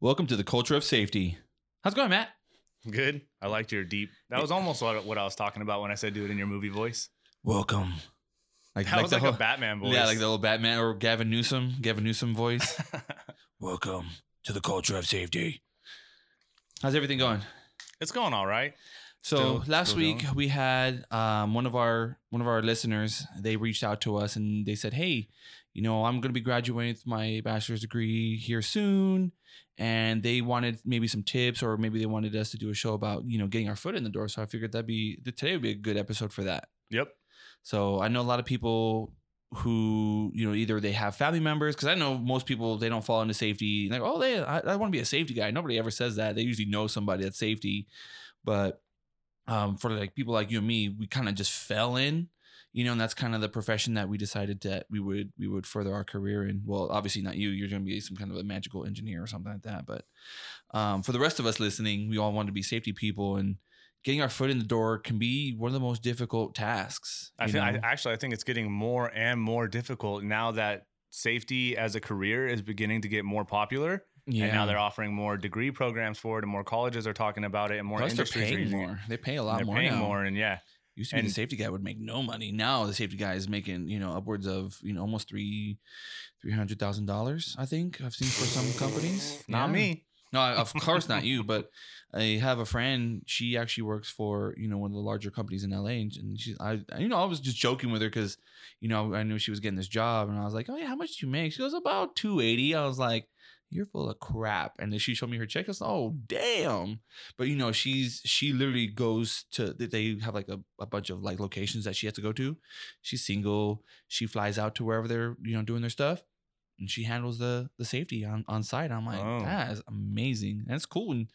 Welcome to the culture of safety. How's it going, Matt? Good. I liked your deep. That was almost what, what I was talking about when I said do it in your movie voice. Welcome. Like, That was the like whole- a Batman voice. Yeah, like the little Batman or Gavin Newsom, Gavin Newsom voice. Welcome to the culture of safety. How's everything going? it's going all right. So Still- last still week going? we had um, one of our one of our listeners. They reached out to us and they said, "Hey, you know, I'm going to be graduating with my bachelor's degree here soon, and they wanted maybe some tips, or maybe they wanted us to do a show about you know getting our foot in the door. So I figured that'd be that today would be a good episode for that. Yep. So I know a lot of people who you know either they have family members because I know most people they don't fall into safety like oh they I, I want to be a safety guy. Nobody ever says that. They usually know somebody that's safety, but um, for like people like you and me, we kind of just fell in, you know, and that's kind of the profession that we decided that we would we would further our career in. Well, obviously not you. You're going to be some kind of a magical engineer or something like that. But um, for the rest of us listening, we all want to be safety people and. Getting our foot in the door can be one of the most difficult tasks. I think I, actually I think it's getting more and more difficult now that safety as a career is beginning to get more popular. yeah. And now they're offering more degree programs for it, and more colleges are talking about it, and more Plus, they're industries are paying more. They pay a lot They're more paying now. more, and yeah, Used to be the safety guy would make no money. Now the safety guy is making you know upwards of you know almost three three hundred thousand dollars. I think I've seen for some companies. not Yeah. me. No, of course not you. But I have a friend. She actually works for you know one of the larger companies in LA, and, and she I you know I was just joking with her because you know I knew she was getting this job, and I was like, oh yeah, how much do you make? She goes about two eighty. I was like. You're full of crap, and then she showed me her check. I was like, "Oh, damn!" But you know, she's she literally goes to they have like a, a bunch of like locations that she has to go to. She's single. She flies out to wherever they're you know doing their stuff, and she handles the the safety on on site. I'm like, Oh. that is amazing, and it's cool. And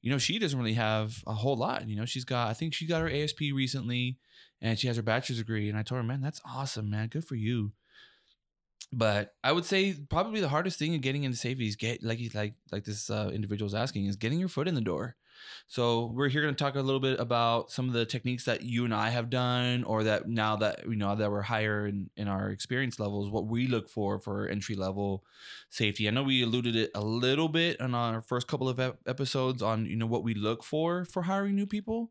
you know, she doesn't really have a whole lot. You know, she's got I think she got her ASP recently, and she has her bachelor's degree. And I told her, man, that's awesome, man. Good for you. But I would say probably the hardest thing in getting into safety is get like like like this uh, individual is asking is getting your foot in the door. So we're here going to talk a little bit about some of the techniques that you and I have done, or that now that you know that we're higher in, in our experience levels, what we look for for entry level safety. I know we alluded it a little bit on our first couple of ep- episodes on you know what we look for for hiring new people,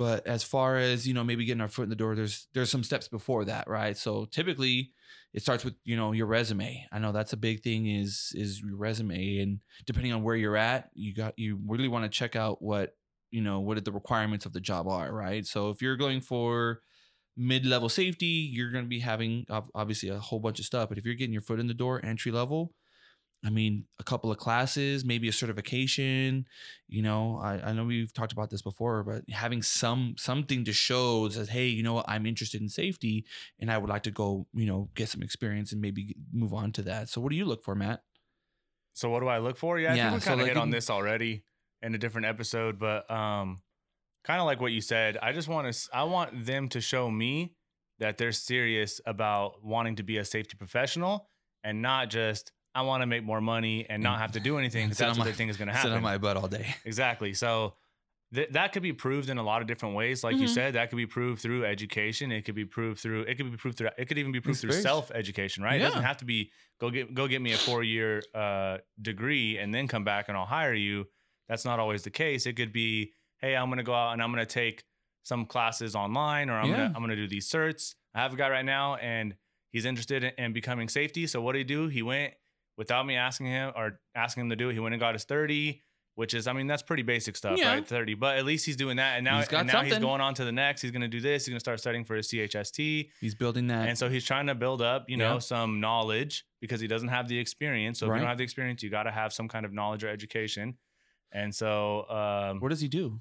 but as far as you know maybe getting our foot in the door, there's there's some steps before that, right? So typically it starts with you know your resume i know that's a big thing is is your resume and depending on where you're at you got you really want to check out what you know what the requirements of the job are right so if you're going for mid-level safety you're going to be having obviously a whole bunch of stuff but if you're getting your foot in the door entry level i mean a couple of classes maybe a certification you know I, I know we've talked about this before but having some something to show that says hey you know what i'm interested in safety and I would like to go, you know, get some experience and maybe move on to that. So, what do you look for, Matt? So what do I look for? Yeah, I think we so kind of like hit on this already in a different episode, but um, kind of like what you said. I just want to. I want them to show me that they're serious about wanting to be a safety professional and not just I want to make more money and not have to do anything because that's on what my- they think is going to happen. Sit on my butt all day. Exactly. So th- that could be proved in a lot of different ways. Like you Mhm. said, that could be proved through education. It could be proved through. It could be proved through. It could even be proved through self education. Right. It doesn't have to be go get go get me a four year uh, degree and then come back and I'll hire you. That's not always the case. It could be, hey, I'm gonna go out and I'm gonna take some classes online, or I'm Yeah. gonna I'm gonna do these certs. I have a guy right now and he's interested in, in becoming safety. So what did he do? He went without me asking him or asking him to do it. He went and got his 30 which is, I mean, that's pretty basic stuff, Yeah. right? 30, but at least he's doing that. And now, He's got and now he's going on to the next. He's going to do this. He's going to start studying for his CHST. He's building that. And so he's trying to build up, you know, Yeah. some knowledge because he doesn't have the experience. So if Right. you don't have the experience, you got to have some kind of knowledge or education. And so um, what does he do?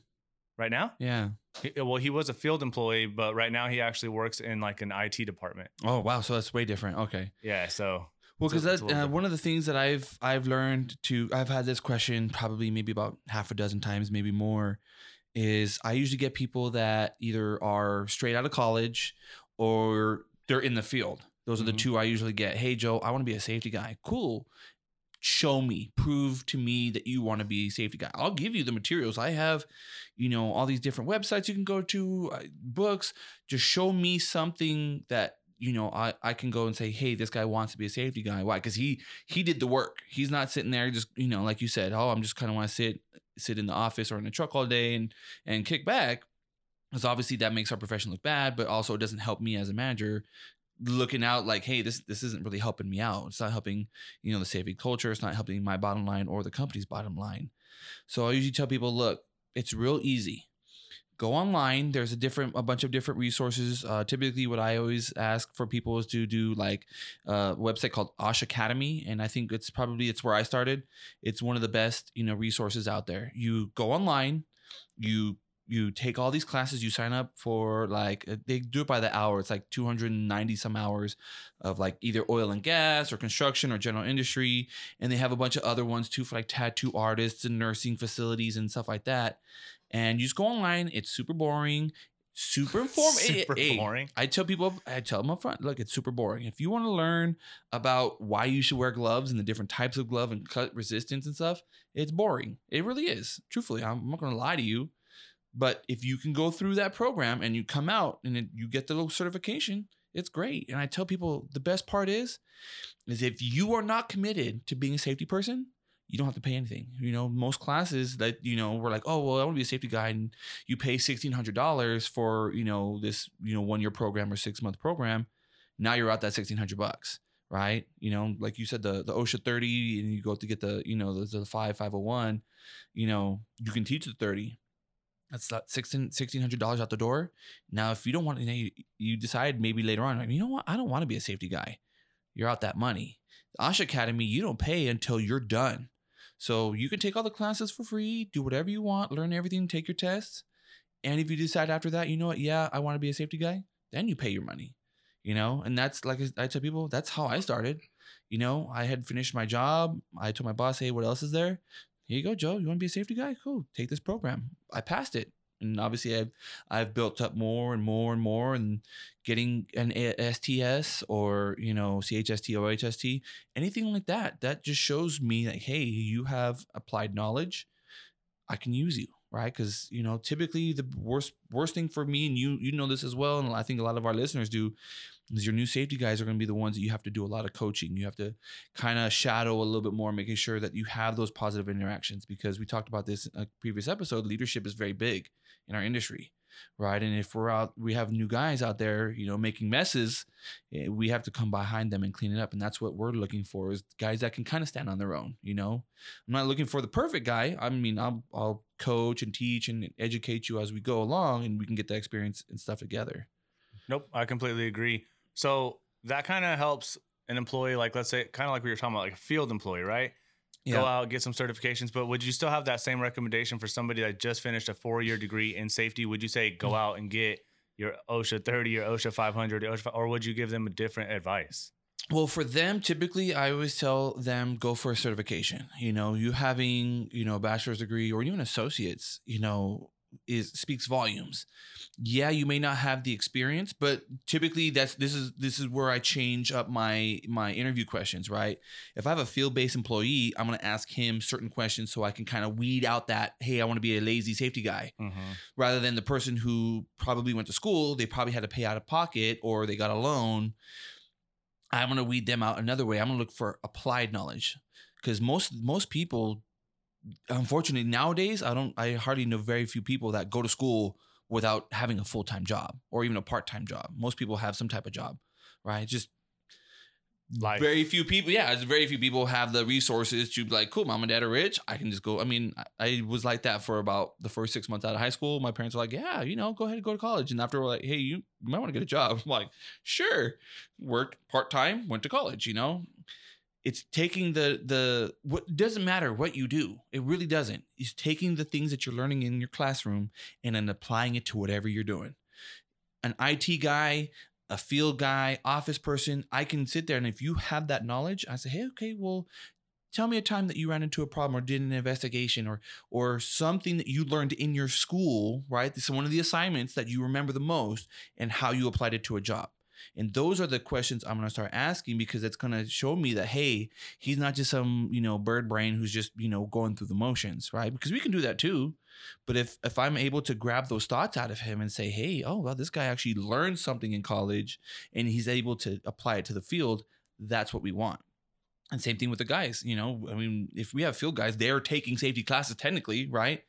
right now, Yeah. he, well, he was a field employee, but right now he actually works in like an IT department. Oh wow. So that's way different. Okay. Yeah. So Well, because it's a that little uh, one of the things that I've I've learned to I've had this question probably maybe about half a dozen times, maybe more, is I usually get people that either are straight out of college or they're in the field. Those are the Mhm. two I usually get. Hey Joe, I want to be a safety guy. Cool. Show me, prove to me that you want to be a safety guy. I'll give you the materials. I have, you know, all these different websites you can go to, uh, books. Just show me something that you know, I, I can go and say, hey, this guy wants to be a safety guy. Why? Because he he did the work. He's not sitting there just, you know, like you said, oh, I'm just kind of want to sit sit in the office or in the truck all day and and kick back. Because obviously that makes our profession look bad, but also it doesn't help me as a manager looking out like, hey, this this isn't really helping me out. It's not helping, you know, the safety culture. It's not helping my bottom line or the company's bottom line. So I usually tell people, look, it's real easy go online there's a different a bunch of different resources. Uh, typically what i always ask for people is to do like a website called osh academy and i think it's probably it's where i started. It's one of the best you know resources out there. You go online you you take all these classes you sign up for like uh, they do it by the hour. It's like 290 some hours of like either oil and gas or construction or general industry and they have a bunch of other ones too for like tattoo artists and nursing facilities and stuff like that and you just go online it's super boring super informative Super boring. I tell people, I tell them up front, look, it's super boring. If you want to learn about why you should wear gloves and the different types of glove and cut resistance and stuff, it's boring. It really is. Truthfully, I'm not going to lie to you. But if you can go through that program and you come out and it, you get the little certification, it's great. And I tell people the best part is, is if you are not committed to being a safety person, you don't have to pay anything. You know, most classes that you know we're like, oh well, I want to be a safety guy, and you pay sixteen hundred dollars for you know this you know one year program or six month program. Now you're out that sixteen hundred bucks, right? You know, like you said, the the OSHA thirty, and you go to get the you know the, the five five hundred one. You know, you can teach the thirty. That's that sixteen sixteen hundred dollars out the door. Now, if you don't want, you, know, you, you decide maybe later on, like, you know what, I don't want to be a safety guy. You're out that money. Osh Academy, you don't pay until you're done. So you can take all the classes for free, do whatever you want, learn everything, take your tests. And if you decide after that, you know what, yeah, I want to be a safety guy, then you pay your money. You know, and that's like I tell people, that's how I started. You know, I had finished my job. I told my boss, hey, what else is there? Here you go, Joe. You want to be a safety guy? Cool. Take this program. I passed it. And obviously I've I've built up more and more and more and getting an STS or, you know, CHST or HST, anything like that, that just shows me that, hey, you have applied knowledge. I can use you, right? Because, you know, typically the worst worst thing for me, and you you know this as well, and I think a lot of our listeners do, is your new safety guys are going to be the ones that you have to do a lot of coaching. You have to kind of shadow a little bit more, making sure that you have those positive interactions. Because we talked about this in a previous episode, leadership is very big in our industry right? And if we're out, we have new guys out there, you know, making messes, eh, we have to come behind them and clean it up. And that's what we're looking for is guys that can kind of stand on their own, you know. I'm not looking for the perfect guy. I mean, I'll, I'll coach and teach and educate you as we go along and we can get the experience and stuff together. Nope, I completely agree. So that kind of helps an employee, like let's say, kind of like we were talking about, like a field employee, right? Yeah. Go out, get some certifications. But would you still have that same recommendation for somebody that just finished a four year degree in safety? Would you say go mm. out and get your OSHA 30 or OSHA 500 or, OSHA, or would you give them a different advice? Well, for them, typically, I always tell them go for a certification. You know, you having you know a bachelor's degree or even associates, you know, is speaks volumes. Yeah, you may not have the experience, but typically that's this is this is where I change up my my interview questions, right? If I have a field-based employee, I'm going to ask him certain questions so I can kind of weed out that hey, I want to be a lazy safety guy. Mm-hmm. Rather than the person who probably went to school, they probably had to pay out of pocket or they got a loan. I'm going to weed them out another way. I'm going to look for applied knowledge because most most people unfortunately nowadays i don't i hardly know very few people that go to school without having a full-time job or even a part-time job. Most people have some type of job right? Just Life. very few people yeah very few people have the resources to be like cool mom and dad are rich. I can just go i mean I, I was like that for about the first six months out of high school. My parents were like yeah you know go ahead and go to college. And after we're like hey you, you might want to get a job. I'm like sure. Worked part-time went to college you know it's taking the the what doesn't matter what you do it really doesn't. It's taking the things that you're learning in your classroom and then applying it to whatever you're doing. An it guy a field guy office person i can sit there and if you have that knowledge i say hey okay well tell me a time that you ran into a problem or did an investigation or or something that you learned in your school right? This is one of the assignments that you remember the most and how you applied it to a job And those are the questions I'm going to start asking because it's going to show me that, hey, he's not just some, you know, bird brain who's just, you know, going through the motions, right? Because we can do that too. But if if I'm able to grab those thoughts out of him and say, hey, oh, well, this guy actually learned something in college and he's able to apply it to the field, that's what we want. And same thing with the guys, you know, I mean, if we have field guys, they're taking safety classes technically, right?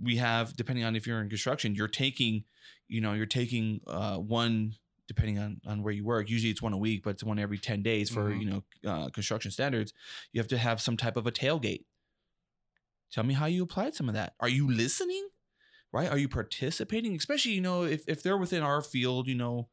We have, depending on if you're in construction, you're taking, you know, you're taking uh, one depending on on where you work. Usually it's one a week, but it's one every ten days for Mhm. you know uh, construction standards. You have to have some type of a tailgate. Tell me how you applied some of that. Are you listening? Right? Are you participating? Especially you know if if they're within our field, you know,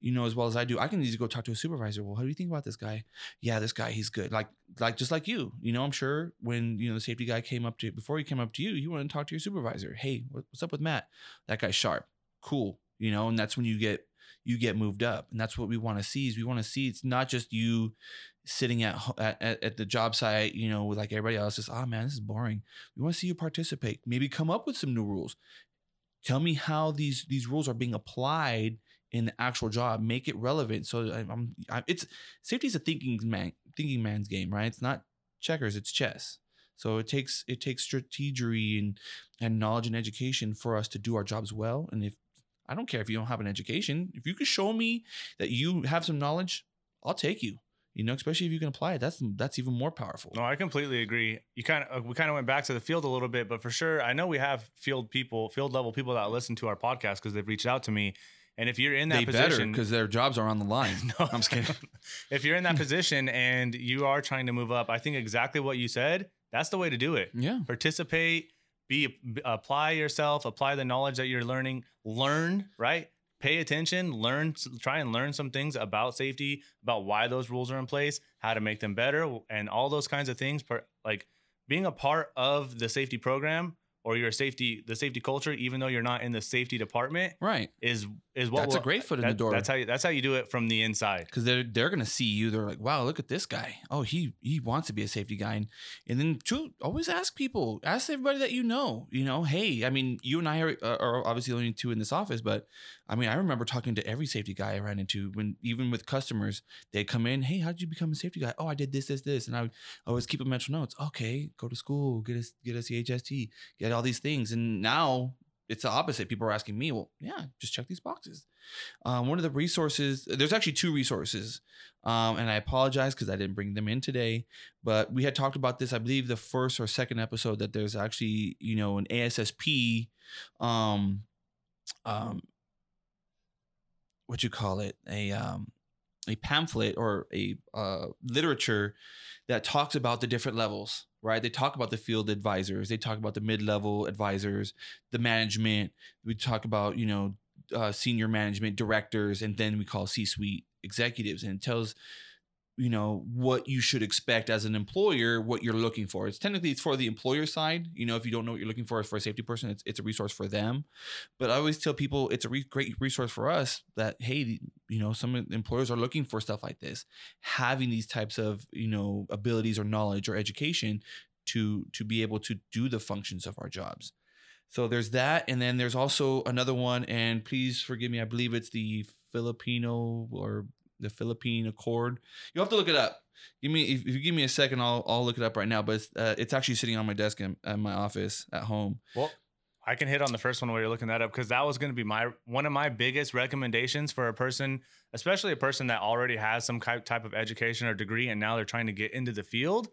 you know as well as I do. I can easily go talk to a supervisor. Well, how do you think about this guy? Yeah, this guy, he's good. Like like just like you. You know, I'm sure when you know the safety guy came up to before he came up to you, you want to talk to your supervisor. Hey, what's up with Matt? That guy's sharp. Cool. You know, and that's when you get you get moved up and that's what we want to see is we want to see it's not just you sitting at, at at the job site you know with like everybody else just oh ah, man this is boring. We want to see you participate maybe come up with some new rules. Tell me how these these rules are being applied in the actual job make it relevant so i'm I, it's safety is a thinking man thinking man's game right? It's not checkers it's chess. So it takes it takes strategy and and knowledge and education for us to do our jobs well and if I don't care if you don't have an education. If you can show me that you have some knowledge, I'll take you. You know, especially if you can apply it. That's that's even more powerful. No, I completely agree. You kind of uh, we kind of went back to the field a little bit, but for sure, I know we have field people, field level people that listen to our podcast because they've reached out to me. And if you're in that they position, because their jobs are on the line. No. I'm just kidding. if you're in that position and you are trying to move up, I think exactly what you said. That's the way to do it. Yeah. Participate, be apply yourself, apply the knowledge that you're learning, learn, right? Pay attention, learn, try and learn some things about safety, about why those rules are in place, how to make them better, and all those kinds of things. Like being a part of the safety program or your safety, the safety culture, even though you're not in the safety department, Right. is is what That's a great foot in the door. That's how you, that's how you do it from the inside. because they're they're gonna see you. They're like, wow, look at this guy. Oh, he he wants to be a safety guy, and, and then two, always ask people, ask everybody that you know. You know, hey, I mean, you and I are, are obviously only two in this office, but I mean, I remember talking to every safety guy I ran into when even with customers, they come in, hey, how did you become a safety guy? Oh, I did this, this, this, and I would always keep a mental notes. Okay, go to school, get us get a CHST, get all these things, and now. It's the opposite. People are asking me, well, yeah, just check these boxes. Um, one of the resources, there's actually two resources um, and I apologize because I didn't bring them in today. But we had talked about this, I believe, the first or second episode that there's actually, you know, an ASSP, um, um, what you call it, a um, a pamphlet or a uh, literature that talks about the different levels. Right? They talk about the field advisors. They talk about the mid-level advisors, the management. We talk about, you know, uh, senior management directors, and then we call C-suite executives, and it tells you know what you should expect as an employer, what you're looking for. It's technically it's for the employer side. You know, if you don't know what you're looking for for a safety person, it's it's a resource for them. But I always tell people it's a re- great resource for us that hey, you know, some employers are looking for stuff like this, having these types of you know abilities or knowledge or education to to be able to do the functions of our jobs. So there's that, and then there's also another one. And please forgive me, I believe it's the Filipino or the Philippine Accord. You'll have to look it up. Give me if, if you give me a second, I'll I'll look it up right now. But it's uh, it's actually sitting on my desk in, in my office at home. Well, I can hit on the first one while you're looking that up because that was going to be my one of my biggest recommendations for a person, especially a person that already has some type of education or degree and now they're trying to get into the field.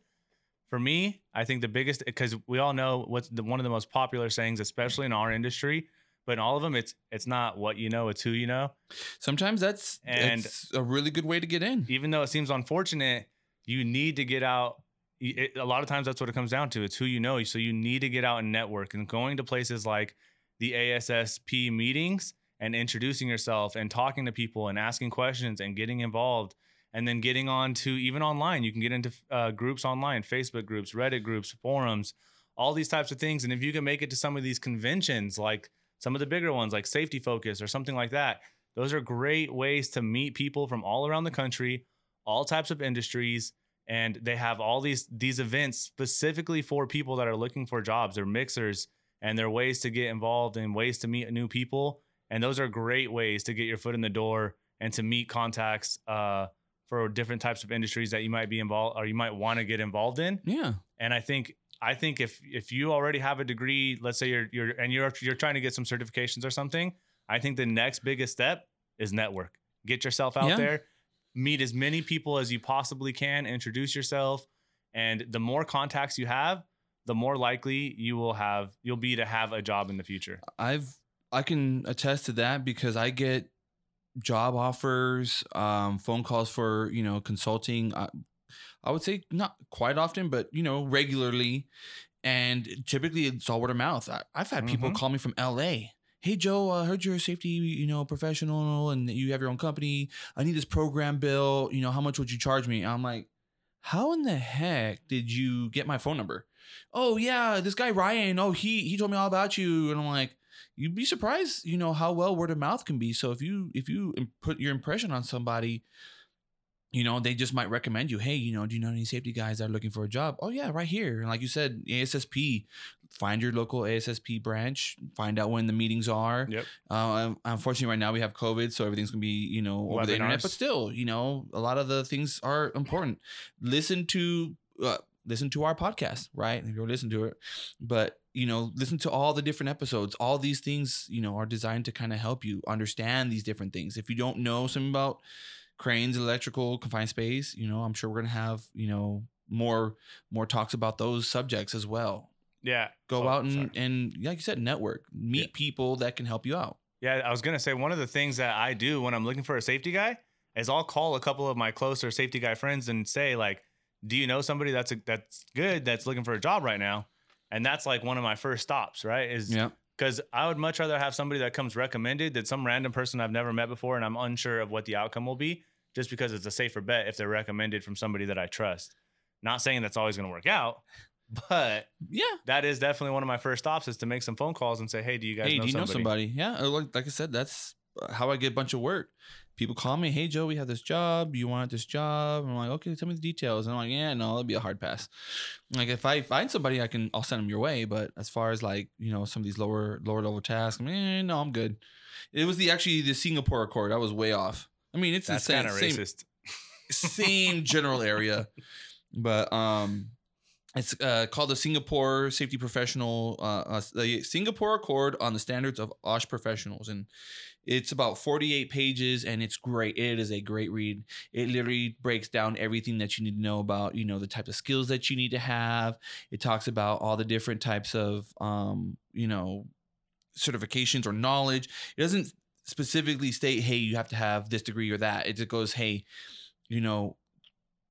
For me, I think the biggest because we all know what's the, one of the most popular sayings, especially in our industry, but in all of them, it's it's not what you know, it's who you know. Sometimes that's And- it's a really good way to get in. Even though it seems unfortunate, you need to get out. It, a lot of times, that's what it comes down to. It's who you know. So you need to get out and network and going to places like the ASSP meetings and introducing yourself and talking to people and asking questions and getting involved and then getting on to even online you can get into uh, groups online facebook groups reddit groups forums all these types of things and if you can make it to some of these conventions like some of the bigger ones like safety focus or something like that those are great ways to meet people from all around the country all types of industries and they have all these these events specifically for people that are looking for jobs they're mixers and they're ways to get involved and ways to meet new people and those are great ways to get your foot in the door and to meet contacts uh, for different types of industries that you might be involved or you might want to get involved in. Yeah. And I think I think if if you already have a degree, let's say you're you're and you're you're trying to get some certifications or something, I think the next biggest step is network. Get yourself out Yeah. there, meet as many people as you possibly can, introduce yourself, and the more contacts you have, the more likely you will have you'll be to have a job in the future. I've I can attest to that because I get job offers, um, phone calls for you know consulting. I, I would say not quite often, but you know regularly, and typically it's all word of mouth. I, I've had people Mhm. call me from L.A. Hey Joe, I heard you're a safety, you know, professional, and you have your own company. I need this program bill. You know, how much would you charge me? I'm like, how in the heck did you get my phone number? Oh yeah, this guy Ryan. Oh, he he told me all about you, and I'm like, you'd be surprised, you know, how well word of mouth can be. So if you if you put your impression on somebody, you know, they just might recommend you. Hey, you know, do you know any safety guys that are looking for a job? Oh yeah, right here. And like you said, ASSP. Find your local ASSP branch. Find out when the meetings are. Yep. Uh, unfortunately, right now we have COVID, so everything's gonna be you know over the internet. But still, you know, a lot of the things are important. Listen to uh, listen to our podcast, right? If you're listening to it, but you know, listen to all the different episodes. All these things, you know, are designed to kind of help you understand these different things. If you don't know something about cranes, electrical, confined space, you know, I'm sure we're gonna have you know more more talks about those subjects as well. Yeah. Go Oh, out and sorry. and like you said, network, meet Yeah. people that can help you out. Yeah, I was gonna say one of the things that I do when I'm looking for a safety guy is I'll call a couple of my closer safety guy friends and say like, "Do you know somebody that's a, that's good that's looking for a job right now?" And that's like one of my first stops, right? Is Yeah. Because I would much rather have somebody that comes recommended than some random person I've never met before and I'm unsure of what the outcome will be, just because it's a safer bet if they're recommended from somebody that I trust. Not saying that's always gonna work out, but Yeah. that is definitely one of my first stops is to make some phone calls and say, "Hey, do you guys hey, know do you somebody?" know somebody? Yeah. Like, like I said, that's how I get a bunch of work. People call me, hey Joe, we have this job. You want this job? And I'm like, okay, tell me the details. And I'm like, yeah, no, it'll be a hard pass. Like if I find somebody, I can, I'll send them your way. But as far as like, you know, some of these lower lower level tasks, eh, no, I'm good. It was the actually the Singapore Accord. I was way off. I mean, it's That's the same, kind of same racist. same general area, but um, it's uh, called the Singapore Safety Professional, uh, uh, the Singapore Accord on the Standards of OSH Professionals, and it's about 48 pages, and it's great. It is a great read. It literally breaks down everything that you need to know about, you know, the type of skills that you need to have. It talks about all the different types of, um, you know, certifications or knowledge. It doesn't specifically state, hey, you have to have this degree or that. It just goes, hey, you know,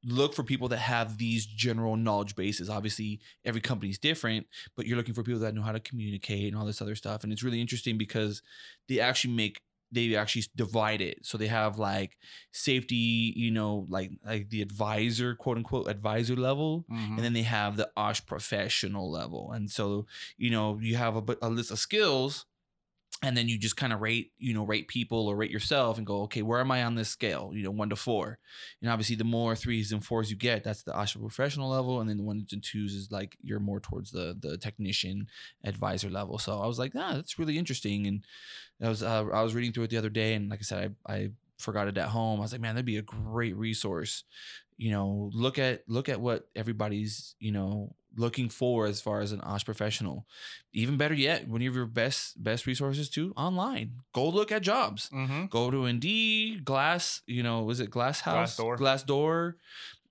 look for people that have these general knowledge bases. Obviously, every company is different, but you're looking for people that know how to communicate and all this other stuff. And it's really interesting because they actually make they actually divide it. So they have like safety, you know, like like the advisor, quote unquote, advisor level, Mhm. and then they have the OSH professional level. And so, you know, you have a, a list of skills and then you just kind of rate, you know, rate people or rate yourself and go, okay, where am I on this scale? You know, one to four. And obviously the more threes and fours you get, that's the OSHA professional level. And then the ones and twos is like you're more towards the the technician advisor level. So I was like, ah, that's really interesting. And I was uh, I was reading through it the other day, and like I said, I, I forgot it at home. I was like, man, that'd be a great resource. You know, look at look at what everybody's you know looking for as far as an OSH professional. Even better yet, one of your best best resources too online. Go look at jobs. Mhm. Go to Indeed, Glass. You know, was it Glass House, Glassdoor. Glassdoor,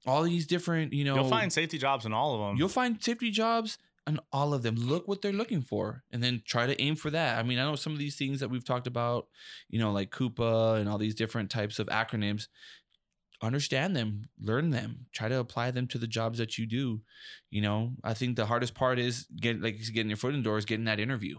all these different. You know, You'll find safety jobs in all of them. You'll find safety jobs and all of them. Look what they're looking for and then try to aim for that. I mean, I know some of these things that we've talked about, you know, like Coupa and all these different types of acronyms. Understand them, learn them, try to apply them to the jobs that you do. You know, I think the hardest part is get like getting your foot in the door is getting that interview.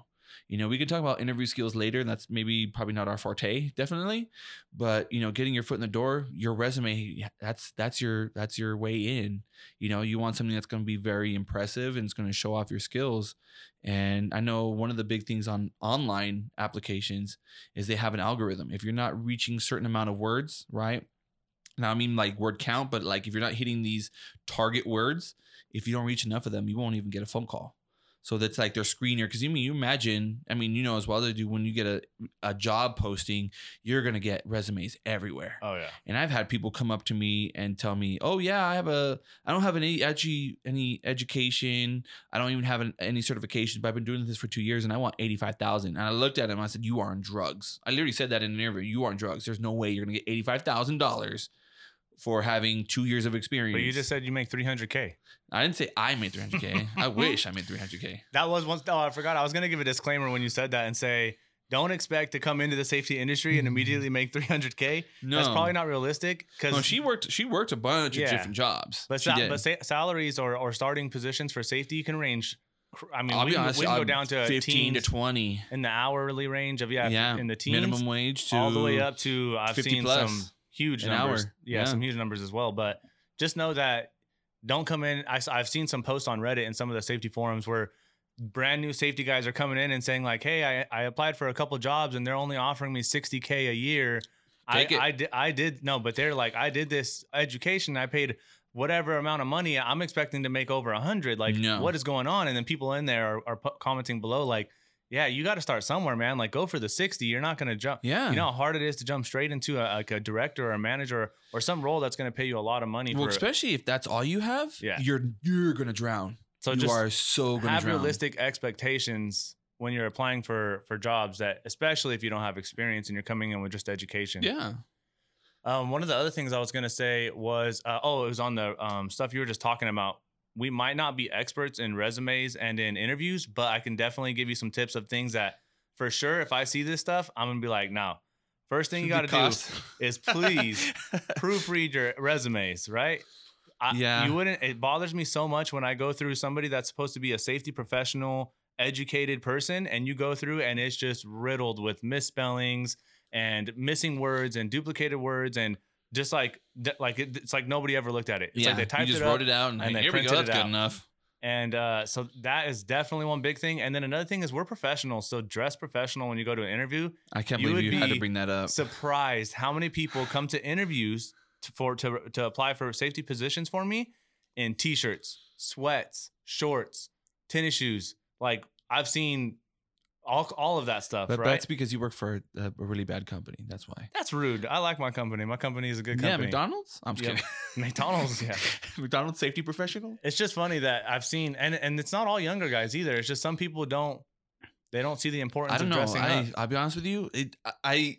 You know, we can talk about interview skills later, and that's maybe probably not our forte, definitely. But you know, getting your foot in the door, your resume, that's that's your that's your way in. You know, you want something that's going to be very impressive and it's going to show off your skills. And I know one of the big things on online applications is they have an algorithm. If you're not reaching certain amount of words, right? Now I mean like word count, but like if you're not hitting these target words, if you don't reach enough of them, you won't even get a phone call. So that's like their screener. Because you mean you imagine, I mean, you know as well as I do when you get a a job posting, you're gonna get resumes everywhere. Oh yeah. And I've had people come up to me and tell me, "Oh yeah, I have a, I don't have any edu- any education. I don't even have an, any certifications, but I've been doing this for two years, and I want eighty five thousand. And I looked at him, I said, "You are on drugs." I literally said that in an interview. You are on drugs. There's no way you're gonna get eighty five thousand dollars for having two years of experience. But you just said you make 300k. I didn't say I made three hundred k. I wish I made three hundred k. That was once. Oh, I forgot. I was gonna give a disclaimer when you said that and say, don't expect to come into the safety industry and immediately make 300k. No, That's probably not realistic. Because No, she worked. She worked a bunch Yeah. of different jobs. but sal- but sa- salaries or, or starting positions for safety can range. I mean, I'll we, be can- honest. we can go down to fifteen to twenty. in the hourly range of yeah, Yeah, in the teens, minimum wage to all the way up to I've 50 seen plus some huge an numbers. hour. Yeah, Yeah. some huge numbers as well. But just know that don't come in. I, have seen some posts on Reddit and some of the safety forums where brand new safety guys are coming in and saying like, "Hey, I, I applied for a couple jobs and they're only offering me 60k a year." Take I, it. I did I did no, but they're like, I did this education. I paid whatever amount of money. I'm expecting to make over a hundred. Like, No. what is going on? And then people in there are, are commenting below like. Yeah, you got to start somewhere, man. Like, go for the 60. You're not going to jump. Yeah. You know how hard it is to jump straight into a, like a director or a manager or some role that's going to pay you a lot of money well, for. especially if that's all you have. Yeah. you're you're gonna drown. so you just are so gonna have drown. realistic expectations when you're applying for for jobs that, especially if you don't have experience and you're coming in with just education. Yeah. Um, one of the other things I was going to say was, uh, oh, it was on the um, stuff you were just talking about. We might not be experts in resumes and in interviews, but I can definitely give you some tips of things that, for sure, if I see this stuff, I'm gonna be like, no. first thing you got to do is please proofread your resumes, right? I, Yeah. You wouldn't, it bothers me so much when I go through somebody that's supposed to be a safety professional, educated person, and you go through and it's just riddled with misspellings and missing words and duplicated words and just like, like it, it's like nobody ever looked at it. It's yeah. like they typed you just it up. wrote it out and, and hey, they here we go. printed That's it good out. enough. And uh, so that is definitely one big thing. And then another thing is we're professionals. So dress professional when you go to an interview. I can't You believe you had to bring that up. Surprised how many people come to interviews to, for to to apply for safety positions for me in t-shirts, sweats, shorts, tennis shoes. Like I've seen all all of that stuff. But right? that's because you work for a, a really bad company. That's why. That's rude. I like my company. My company is a good company. Yeah. McDonald's. I'm just Yeah, kidding. McDonald's. Yeah. McDonald's safety professional. It's just funny that I've seen, and and it's not all younger guys either. It's just some people don't. They don't see the importance I don't of know. dressing I up. I'll be honest with you. It I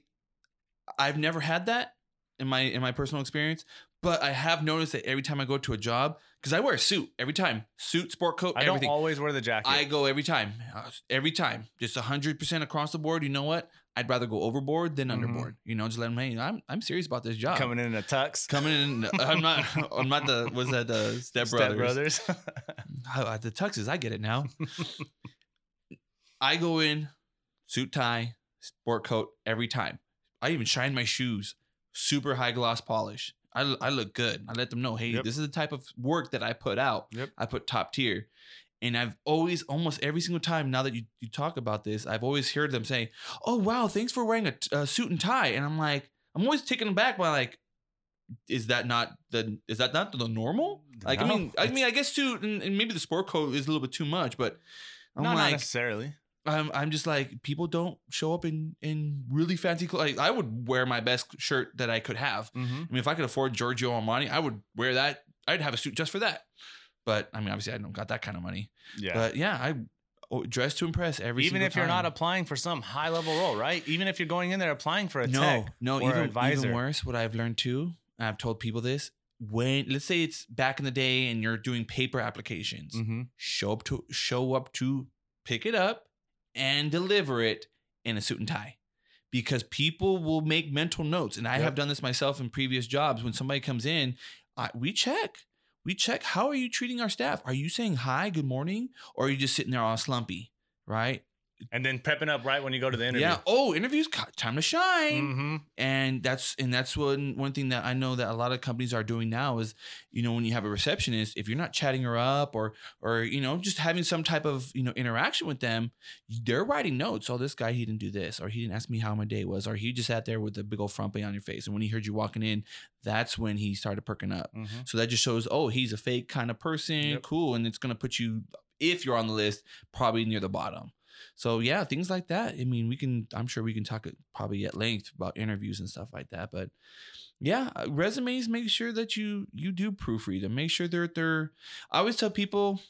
I've never had that in my in my personal experience, but I have noticed that every time I go to a job, because I wear a suit every time, suit, sport coat, I don't everything. always wear the jacket. I go every time, Uh, every time, just hundred percent across the board. You know what? I'd rather go overboard than Mhm. underboard. You know, just let them. Hey, I'm I'm serious about this job. coming in a tux. Coming in, I'm not. I'm not the. Was that the Step Brothers? Step Brothers? Oh, the tuxes, I get it now. I go in, suit tie, sport coat every time. I even shine my shoes, super high gloss polish. I, I look good. I let them know, hey, Yep. this is the type of work that I put out. Yep. I put top tier. And I've always, almost every single time now that you, you talk about this, I've always heard them say, oh, wow, thanks for wearing a, suit and tie. And I'm like, I'm always taken aback by like, is that not the is that not the normal? Like I mean, I mean, I guess suit and, and maybe the sport coat is a little bit too much, but oh, I'm not like, necessarily. I'm I'm just like people don't show up in in really fancy clothes. Like, I would wear my best shirt that I could have. Mm-hmm. I mean, if I could afford Giorgio Armani, I would wear that. I'd have a suit just for that. But I mean, obviously, I don't got that kind of money. Yeah. But yeah, I oh, dress to impress every. even if you're not applying for some high level role, right? Even if you're going in there applying for a no, tech. no, even advisor. even worse. What I've learned too, I've told people this. When let's say it's back in the day and you're doing paper applications, Mm-hmm. show up to show up to pick it up and deliver it in a suit and tie. Because people will make mental notes and i Yep. have done this myself in previous jobs. When somebody comes in I, we check. We check how are you treating our staff? Are you saying hi good morning? Or are you just sitting there all slumpy? Right And then prepping up right when you go to the interview. yeah oh interviews time to shine Mm-hmm. and that's and that's one one thing that I know that a lot of companies are doing now is you know when you have a receptionist if you're not chatting her up or or you know just having some type of you know interaction with them they're writing notes oh this guy he didn't do this or he didn't ask me how my day was or he just sat there with a big old frumpy on your face and when he heard you walking in that's when he started perking up Mm-hmm. so that just shows oh he's a fake kind of person Yep. cool and it's going to put you if you're on the list, probably near the bottom. So yeah, things like that. I mean, we can. I'm sure we can talk probably at length about interviews and stuff like that. But yeah, uh, resumes. Make sure that you you do proofread them. Make sure they're they're. I always tell people.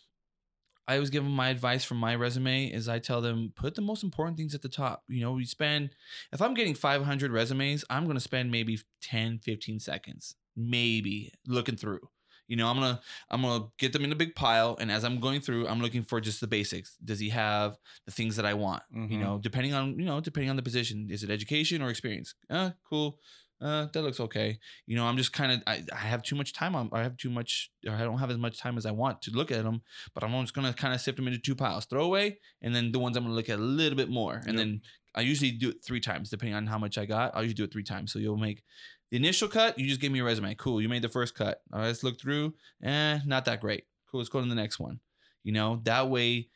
I always give them my advice from my resume is I tell them put the most important things at the top. You know, we spend if I'm getting 500 resumes, I'm going to spend maybe 10, 15 seconds maybe looking through you know i'm gonna i'm gonna get them in a big pile and as i'm going through i'm looking for just the basics. Does he have the things that i want? You Mhm. know depending on you know depending on the position. Is it education or experience? Uh cool. Uh that looks okay. You know i'm just kind of I, I have too much time on i have too much or i don't have as much time as i want to look at them but i'm just gonna kind of sift them into two piles. Throw away and then the ones i'm gonna look at a little bit more. And Yep. then i usually do it three times depending on how much i got. I'll usually do it three times. So you'll make the initial cut, you just gave me a resume. Cool. You made the first cut. All right, let's look through. Eh, not that great. Cool. Let's go to the next one. You know, that way,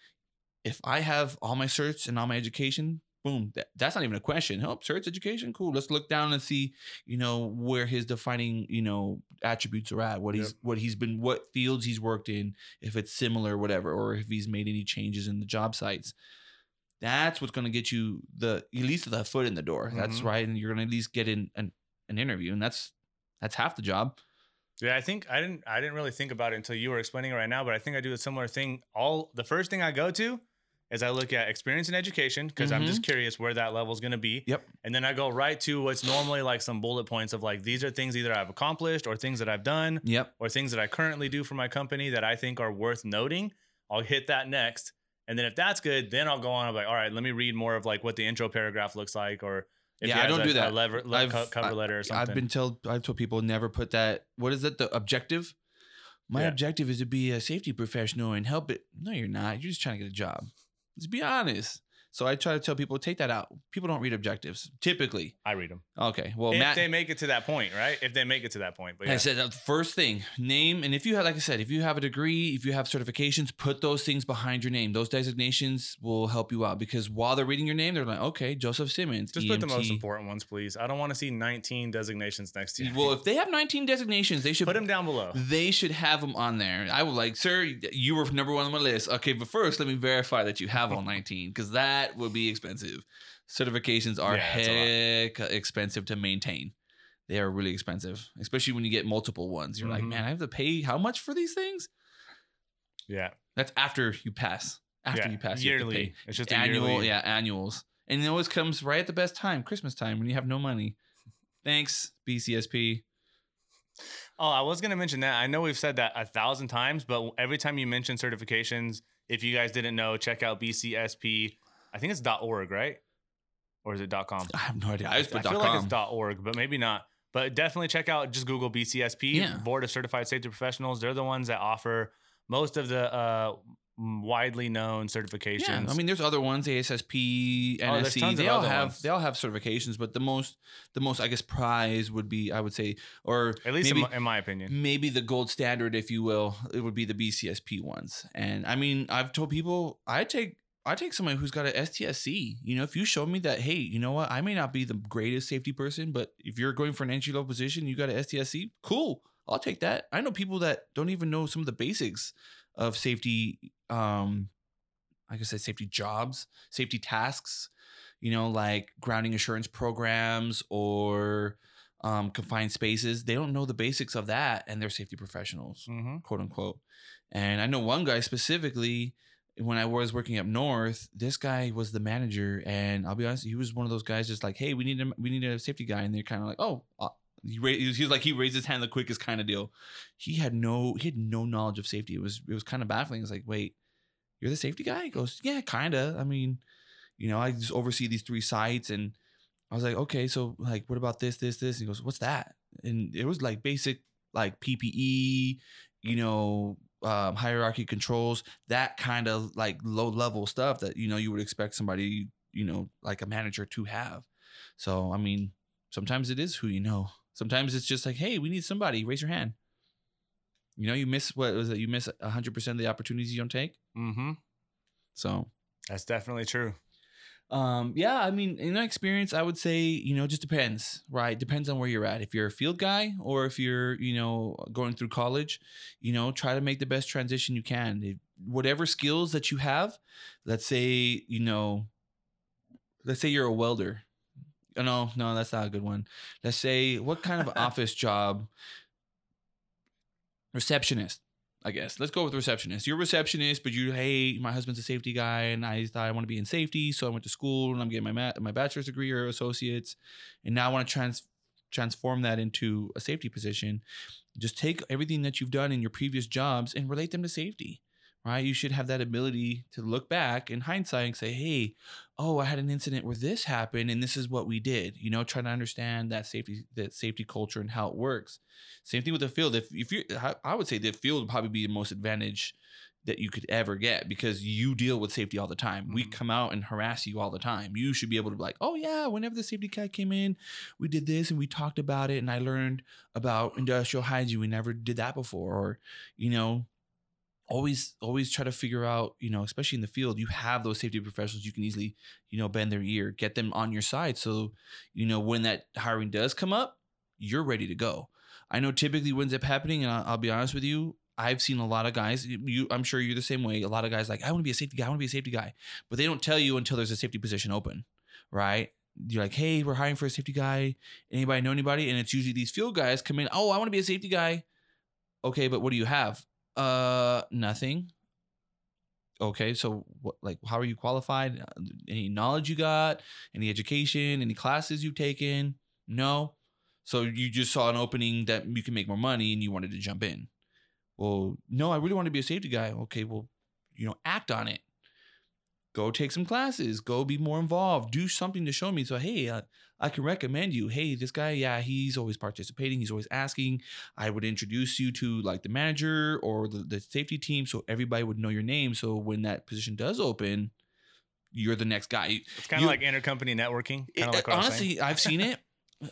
if I have all my certs and all my education, boom, that, that's not even a question. Oh, certs, education, cool. Let's look down and see, you know, where his defining, you know, attributes are at. What he's Yep. what he's been, what fields he's worked in, if it's similar, whatever, or if he's made any changes in the job sites. That's what's going to get you the at least the foot in the door. That's Mhm. right, and you're going to at least get in an an interview, and that's that's half the job. Yeah, I think I didn't I didn't really think about it until you were explaining it right now, but I think I do a similar thing. All the first thing I go to is I look at experience and education because I'm just mm-hmm. curious where that level is going to be. Yep. And then I go right to what's normally like some bullet points of like these are things either I've accomplished or things that I've done Yep. or things that I currently do for my company that I think are worth noting. I'll hit that next. And then if that's good, then I'll go on. I'm like, all right, let me read more of like what the intro paragraph looks like, or if Yeah, I don't a, do that. A lever, le- I've- cover letter or something. I've been told I've told people never put that. What is it? The objective. My Yeah. objective is to be a safety professional and help it. No, you're not. You're just trying to get a job. Let's be honest. So I try to tell people take that out. People don't read objectives typically. I read them. Okay. Well, if Matt. they make it to that point, right? If they make it to that point, but I said uh, first thing, name, and if you have, like I said, if you have a degree, if you have certifications, put those things behind your name. Those designations will help you out because while they're reading your name, they're like, okay, Joseph Simmons, just put the most important ones, please. I don't want to see 19 designations next to you. Well, if they have 19 designations, they should put them down below. They should have them on there. I would like, sir, you were number one on my list. Okay, but first, let me verify that you have all 19 because that would be expensive. Certifications are Yeah, heck expensive to maintain. They are really expensive, especially when you get multiple ones. You're like, Mhm. man, I have to pay how much for these things? Yeah, That's after you pass. After yeah. you pass, you yearly. pay. It's just Annual, yearly. yeah, annuals. And it always comes right at the best time, Christmas time, when you have no money. Thanks, BCSP. Oh, I was gonna mention that. I know we've said that a thousand times, but every time you mention certifications, if you guys didn't know, check out BCSP. I think it's .org, right? Or is it .com? I have no idea. I just put feel .com. like it's .org, but maybe not. But definitely check out. Just Google BCSP, Yeah. Board of Certified Safety Professionals. They're the ones that offer most of the uh, widely known certifications. Yeah, I mean, there's other ones, ASSP, Oh, NSC. tons of they all have ones. they all have certifications, but the most the most I guess prize would be I would say, or at least maybe in, my, in my opinion. maybe the gold standard, if you will, it would be the BCSP ones. And I mean, I've told people I take I take somebody who's got an STSC. You know, if you show me that, hey, you know what, I may not be the greatest safety person, but if you're going for an entry level position, you got an STSC, cool. I'll take that. I know people that don't even know some of the basics of safety. Um, like I said, safety jobs, safety tasks. You know, like grounding assurance programs or um, confined spaces. They don't know the basics of that, and they're safety professionals Mm-hmm. quote unquote. And I know one guy specifically when I was working up north, this guy was the manager, and I'll be honest, he was one of those guys just like, hey, we need a we need a safety guy, and they're kind of like, oh. Uh, he, he was he was like he raised his hand the quickest kind of deal. He had no he had no knowledge of safety. It was it was kind of baffling. It's like, wait, you're the safety guy? He goes, yeah, kind of. I mean, you know, I just oversee these three sites, and I was like, okay, so like, what about this, this, this? And he goes, what's that? And it was like basic like PPE, you know, um, hierarchy controls, that kind of like low level stuff that you know you would expect somebody, you know, like a manager to have. So I mean, sometimes it is who you know. Sometimes it's just like, hey, we need somebody. Raise your hand. You know, you miss what was it? You miss hundred percent of the opportunities you don't take. Mm-hmm. So That's definitely true. Um, yeah, I mean, in my experience, I would say, you know, it just depends, right? Depends on where you're at. If you're a field guy or if you're, you know, going through college, you know, try to make the best transition you can. If, whatever skills that you have, let's say, you know, let's say you're a welder. Oh, no, no, that's not a good one. Let's say, what kind of office job? Receptionist. I guess. Let's go with receptionist. You're a receptionist, but you, hey, my husband's a safety guy, and I thought I want to be in safety, so I went to school and I'm getting my ma- my bachelor's degree or associates, and now I want to trans transform that into a safety position. Just take everything that you've done in your previous jobs and relate them to safety right? You should have that ability to look back in hindsight and say, hey, oh, I had an incident where this happened and this is what we did. You know, try to understand that safety, that safety culture and how it works. Same thing with the field. If if you I would say the field would probably be the most advantage that you could ever get because you deal with safety all the time. Mm-hmm. We come out and harass you all the time. You should be able to be like, oh yeah, whenever the safety guy came in, we did this and we talked about it and I learned about industrial hygiene. We never did that before. Or, you know, always always try to figure out you know especially in the field you have those safety professionals you can easily you know bend their ear get them on your side so you know when that hiring does come up you're ready to go i know typically what ends up happening and i'll, I'll be honest with you i've seen a lot of guys you i'm sure you're the same way a lot of guys like i want to be a safety guy i want to be a safety guy but they don't tell you until there's a safety position open right you're like, hey, we're hiring for a safety guy. Anybody know anybody? And it's usually these field guys come in. Oh, I want to be a safety guy. Okay, but what do you have? Uh, nothing. Okay, so what, like, how are you qualified? Uh, any knowledge you got? Any education? Any classes you've taken? No. So you just saw an opening that you can make more money and you wanted to jump in. Well, no, I really want to be a safety guy. Okay, well, you know, act on it go take some classes, go be more involved, do something to show me. So, hey, uh, I can recommend you. Hey, this guy, yeah, he's always participating, he's always asking. I would introduce you to like the manager or the, the safety team so everybody would know your name. So, when that position does open, you're the next guy. It's kind of like intercompany networking. It, like honestly, I've seen it.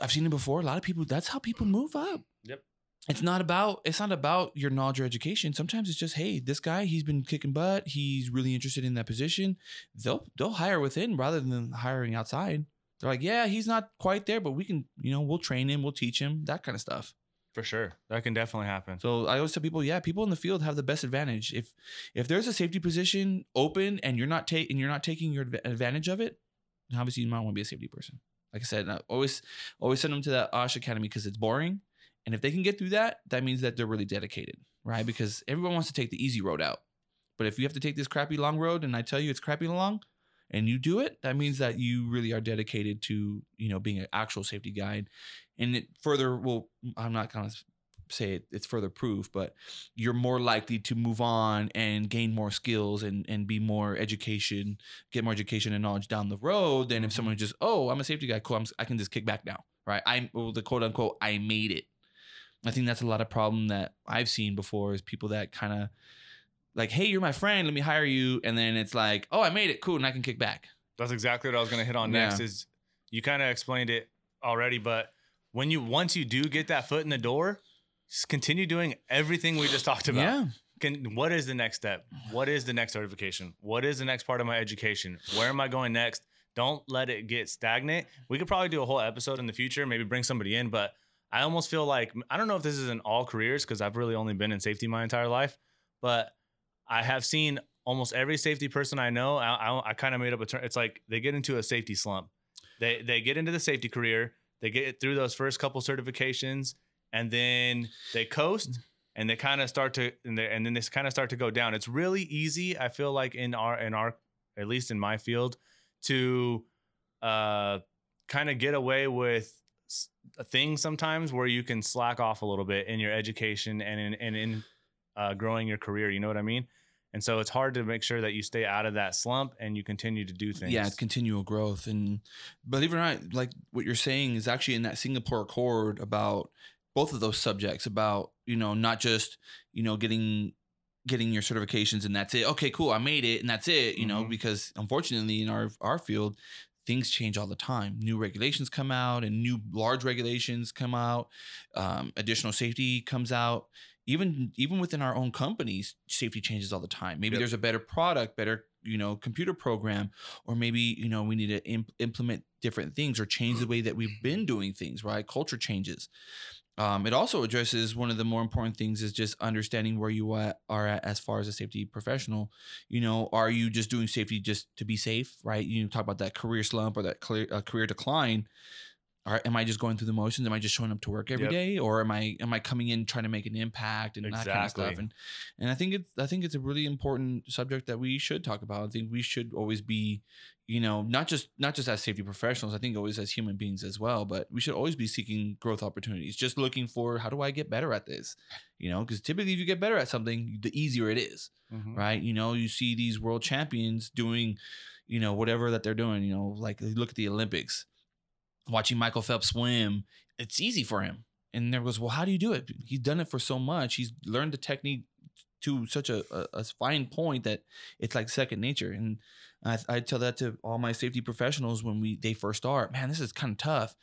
I've seen it before. A lot of people, that's how people move up. Yep it's not about it's not about your knowledge or education. Sometimes it's just, hey, this guy, he's been kicking butt. He's really interested in that position. They'll they'll hire within rather than hiring outside. They're like, yeah, he's not quite there, but we can, you know, we'll train him, we'll teach him, that kind of stuff. For sure, that can definitely happen. So I always tell people, yeah, people in the field have the best advantage. If if there's a safety position open and you're not taking you're not taking your advantage of it, obviously you might want to be a safety person. Like I said, I always always send them to that Osh Academy because it's boring and if they can get through that, that means that they're really dedicated, right? Because everyone wants to take the easy road out. But if you have to take this crappy long road and I tell you it's crappy long and you do it, that means that you really are dedicated to, you know, being an actual safety guide. And it further will I'm not gonna say it, it's further proof, but you're more likely to move on and gain more skills and, and be more education, get more education and knowledge down the road than if mm-hmm. someone just, oh, I'm a safety guy, cool, I'm, i can just kick back now, right? I'm well, the quote unquote, I made it. I think that's a lot of problem that I've seen before is people that kind of like, hey, you're my friend, let me hire you, and then it's like, oh, I made it, cool, and I can kick back. That's exactly what I was gonna hit on yeah. next. Is you kind of explained it already, but when you once you do get that foot in the door, just continue doing everything we just talked about. Yeah. Can, what is the next step? What is the next certification? What is the next part of my education? Where am I going next? Don't let it get stagnant. We could probably do a whole episode in the future, maybe bring somebody in, but I almost feel like I don't know if this is in all careers because I've really only been in safety my entire life, but I have seen almost every safety person I know. I, I, I kind of made up a term. It's like they get into a safety slump. They they get into the safety career. They get through those first couple certifications, and then they coast, and they kind of start to and, and then they kind of start to go down. It's really easy. I feel like in our in our at least in my field to uh kind of get away with a thing sometimes where you can slack off a little bit in your education and in and in uh, growing your career. You know what I mean? And so it's hard to make sure that you stay out of that slump and you continue to do things. Yeah, it's continual growth. And believe it or not, like what you're saying is actually in that Singapore Accord about both of those subjects about, you know, not just, you know, getting getting your certifications and that's it. Okay, cool, I made it and that's it, you mm-hmm. know, because unfortunately in our our field, things change all the time. New regulations come out and new large regulations come out. Um, additional safety comes out. even even within our own companies, safety changes all the time. Maybe Yep. there's a better product, better you know computer program, or maybe you know we need to imp- implement different things or change the way that we've been doing things. Right, culture changes. Um, it also addresses one of the more important things is just understanding where you are at as far as a safety professional. You know, are you just doing safety just to be safe, right? You talk about that career slump or that clear, uh, career decline. Are, am I just going through the motions? Am I just showing up to work every Yep. day, or am I am I coming in trying to make an impact and that kind of stuff? And and I think it's I think it's a really important subject that we should talk about. I think we should always be, you know, not just not just as safety professionals. I think always as human beings as well. But we should always be seeking growth opportunities, just looking for how do I get better at this, you know? Because typically, if you get better at something, the easier it is Mhm. right? You know, you see these world champions doing, you know, whatever that they're doing. You know, like look at the Olympics, watching Michael Phelps swim, it's easy for him. And there goes, well, how do you do it? He's done it for so much. He's learned the technique to such a, a, a fine point that it's like second nature. And I, I tell that to all my safety professionals when we they first start. Man, this is kind of tough.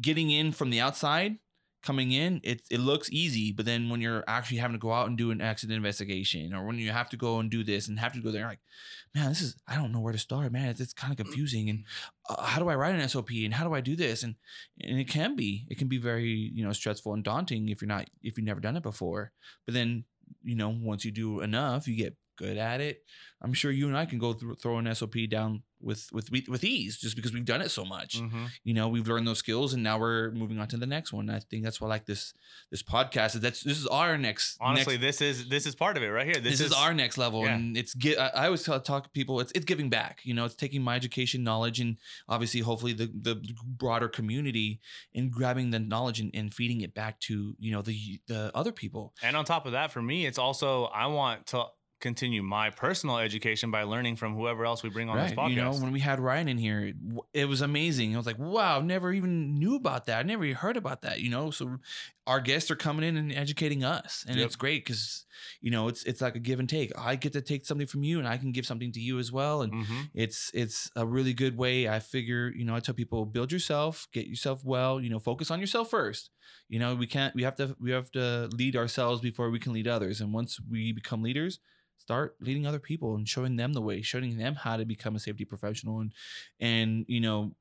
Getting in from the outside, coming in, it it looks easy, but then when you're actually having to go out and do an accident investigation, or when you have to go and do this and have to go there, like, man, this is I don't know where to start, man. It's, it's kind of confusing, and uh, how do I write an SOP, and how do I do this, and and it can be it can be very you know stressful and daunting if you're not if you've never done it before, but then you know once you do enough, you get good at it. I'm sure you and I can go through, throw an SOP down with with with ease just because we've done it so much Mhm. you know we've learned those skills and now we're moving on to the next one i think that's why i like this this podcast is that's this is our next Honestly, next, this is this is part of it right here. this, This, is, our next level yeah. and it's get I, I always tell talk to people it's it's giving back you know it's taking my education knowledge and obviously hopefully the the broader community and grabbing the knowledge and, and feeding it back to you know the the other people And on top of that, for me, it's also I want to continue my personal education by learning from whoever else we bring on this podcast. You know, when we had Ryan in here, it, was amazing. I was like, wow, never even knew about that. I never even heard about that. You know, so our guests are coming in and educating us, and Yep. it's great because you know it's it's like a give and take. I get to take something from you, and I can give something to you as well, and Mhm. it's it's a really good way. I figure, you know, I tell people build yourself, get yourself well. You know, focus on yourself first. You know, we can't. We have to. We have to lead ourselves before we can lead others. And once we become leaders, start leading other people and showing them the way, showing them how to become a safety professional, and and you know,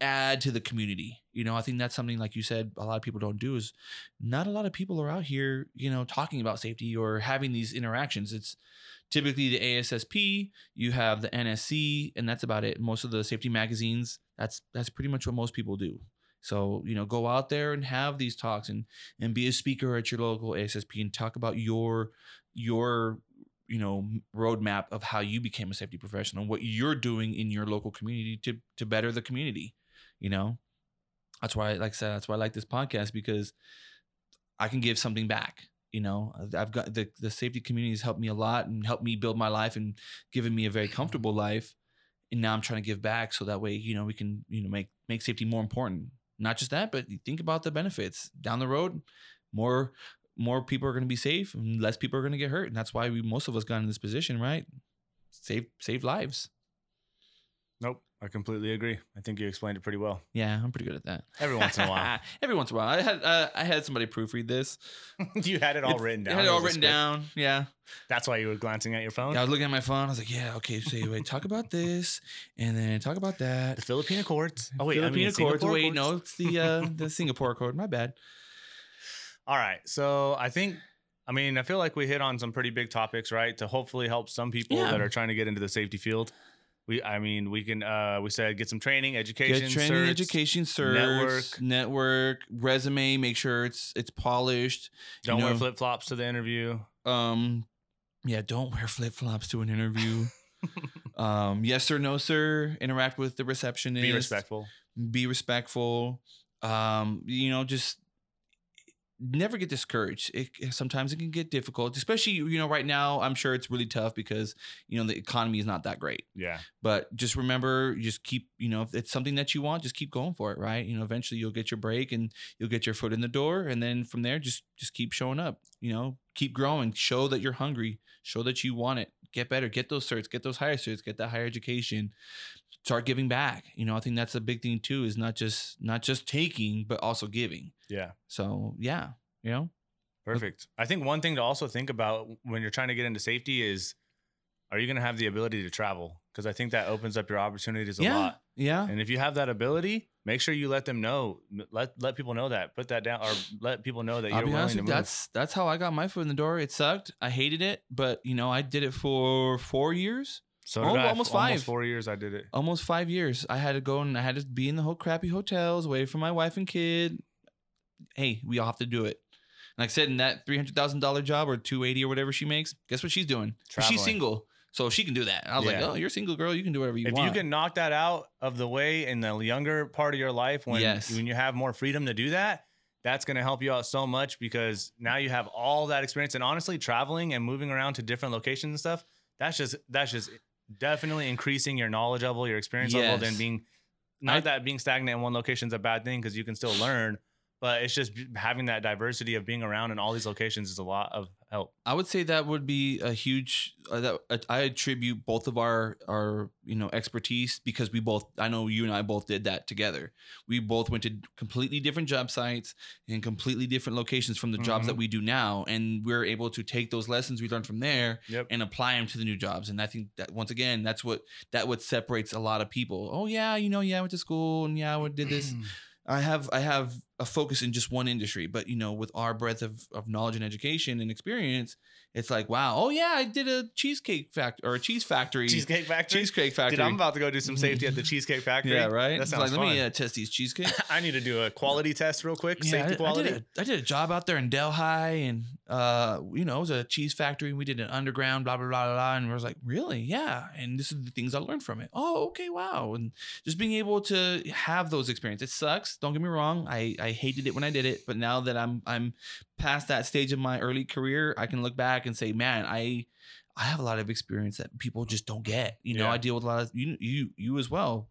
add to the community. You know, I think that's something like you said, a lot of people don't do. Is not a lot of people are out here, you know, talking about safety or having these interactions. It's typically the ASSP, you have the NSC, and that's about it. Most of the safety magazines, that's that's pretty much what most people do. So, you know, go out there and have these talks and and be a speaker at your local ASSP and talk about your your you know roadmap of how you became a safety professional, what you're doing in your local community to to better the community. You know, that's why, like I said, that's why I like this podcast because I can give something back. You know, I've got the the safety community has helped me a lot and helped me build my life and given me a very comfortable life. And now I'm trying to give back so that way, you know, we can, you know, make make safety more important. Not just that, but think about the benefits down the road. More more people are going to be safe, and less people are going to get hurt, and that's why we most of us got in this position, right? Save save lives. Nope, I completely agree. I think you explained it pretty well. Yeah, I'm pretty good at that. Every once in a while, Every once in a while, I had uh, I had somebody proofread this. you had it all It's- written down. I had it It all written down. Yeah. That's why you were glancing at your phone. Yeah, I was looking at my phone. I was like, yeah, okay. So wait, talk about this, and then talk about that. the Filipino courts. Oh wait, I Filipino mean, chords. Singapore Wait, courts. no, it's the uh, the Singapore court. My bad. All right. So I think, I mean, I feel like we hit on some pretty big topics, right? To hopefully help some people Yeah. that are trying to get into the safety field. We, I mean, we can, uh, we said get some training, education, Get training, certs. education, certs, network. network, resume. Make sure it's it's polished. Don't wear know. flip flops to the interview. Um, yeah, don't wear flip flops to an interview. um, yes or no, sir. Interact with the receptionist. Be respectful. be respectful um you know just never get discouraged. It, sometimes it can get difficult especially you know right now i'm sure it's really tough because you know the economy is not that great. Yeah. but just remember just keep you know if it's something that you want just keep going for it right? You know eventually you'll get your break and you'll get your foot in the door and then from there just just keep showing up you know? Keep growing. Show that you're hungry. Show that you want it. Get better. Get those certs. Get those higher certs. Get that higher education start giving back you know i think that's a big thing too is not just not just taking but also giving Yeah. so yeah you know Perfect. I think one thing to also think about when you're trying to get into safety is are you going to have the ability to travel? Because I think that opens up your opportunities a yeah, lot. yeah. And if you have that ability, make sure you let them know, let let people know that, put that down, or let people know that I'll you're willing to move. that's that's how I got my foot in the door. It sucked. I hated it, but you know, I did it for four years, so oh, did I. almost five. four years. I did it. almost five years. I had to go and I had to be in the whole crappy hotels, wait for my wife and kid. Hey, we all have to do it. Like I said, in that three hundred thousand dollar job or two eighty or whatever she makes, guess what she's doing? Traveling. She's single, so she can do that. And I was like, oh, you're a single girl, you can do whatever you if want. If you can knock that out of the way in the younger part of your life when Yes. when you have more freedom to do that that's going to help you out so much because now you have all that experience and honestly traveling and moving around to different locations and stuff that's just that's just definitely increasing your knowledge level your experience level than being not I- that being stagnant in one location is a bad thing because you can still learn but it's just having that diversity of being around in all these locations is a lot of help I would say that would be a huge. Uh, that uh, I attribute both of our our you know expertise because we both. I know you and I both did that together. We both went to completely different job sites and completely different locations from the jobs that Mhm. we do now, and we're able to take those lessons we learned from there yep and apply them to the new jobs. And I think that once again, that's what that what separates a lot of people. Oh yeah, you know, yeah, I went to school and yeah, I did this. I have I have a focus in just one industry, but you know, with our breadth of, of knowledge and education and experience, it's like, wow, oh yeah, I did a cheesecake factory or a cheese factory, cheesecake factory cheesecake factory. Dude, I'm about to go do some safety at the cheesecake factory yeah, right. that It's sounds like, fun. let me uh, test these cheesecake. I need to do a quality test real quick. Yeah, I safety did- quality. I did, a, I did a job out there in Delhi, and uh, you know, it was a cheese factory. and We did an underground, blah blah blah blah, blah and I was like, really, yeah. And this is the things I learned from it. Oh, okay, wow. And just being able to have those experiences. It sucks. Don't get me wrong. I I hated it when I did it, but now that I'm I'm past that stage of my early career, I can look back and say, man, I. I have a lot of experience that people just don't get. You know, Yeah. I deal with a lot of you, you, you as well.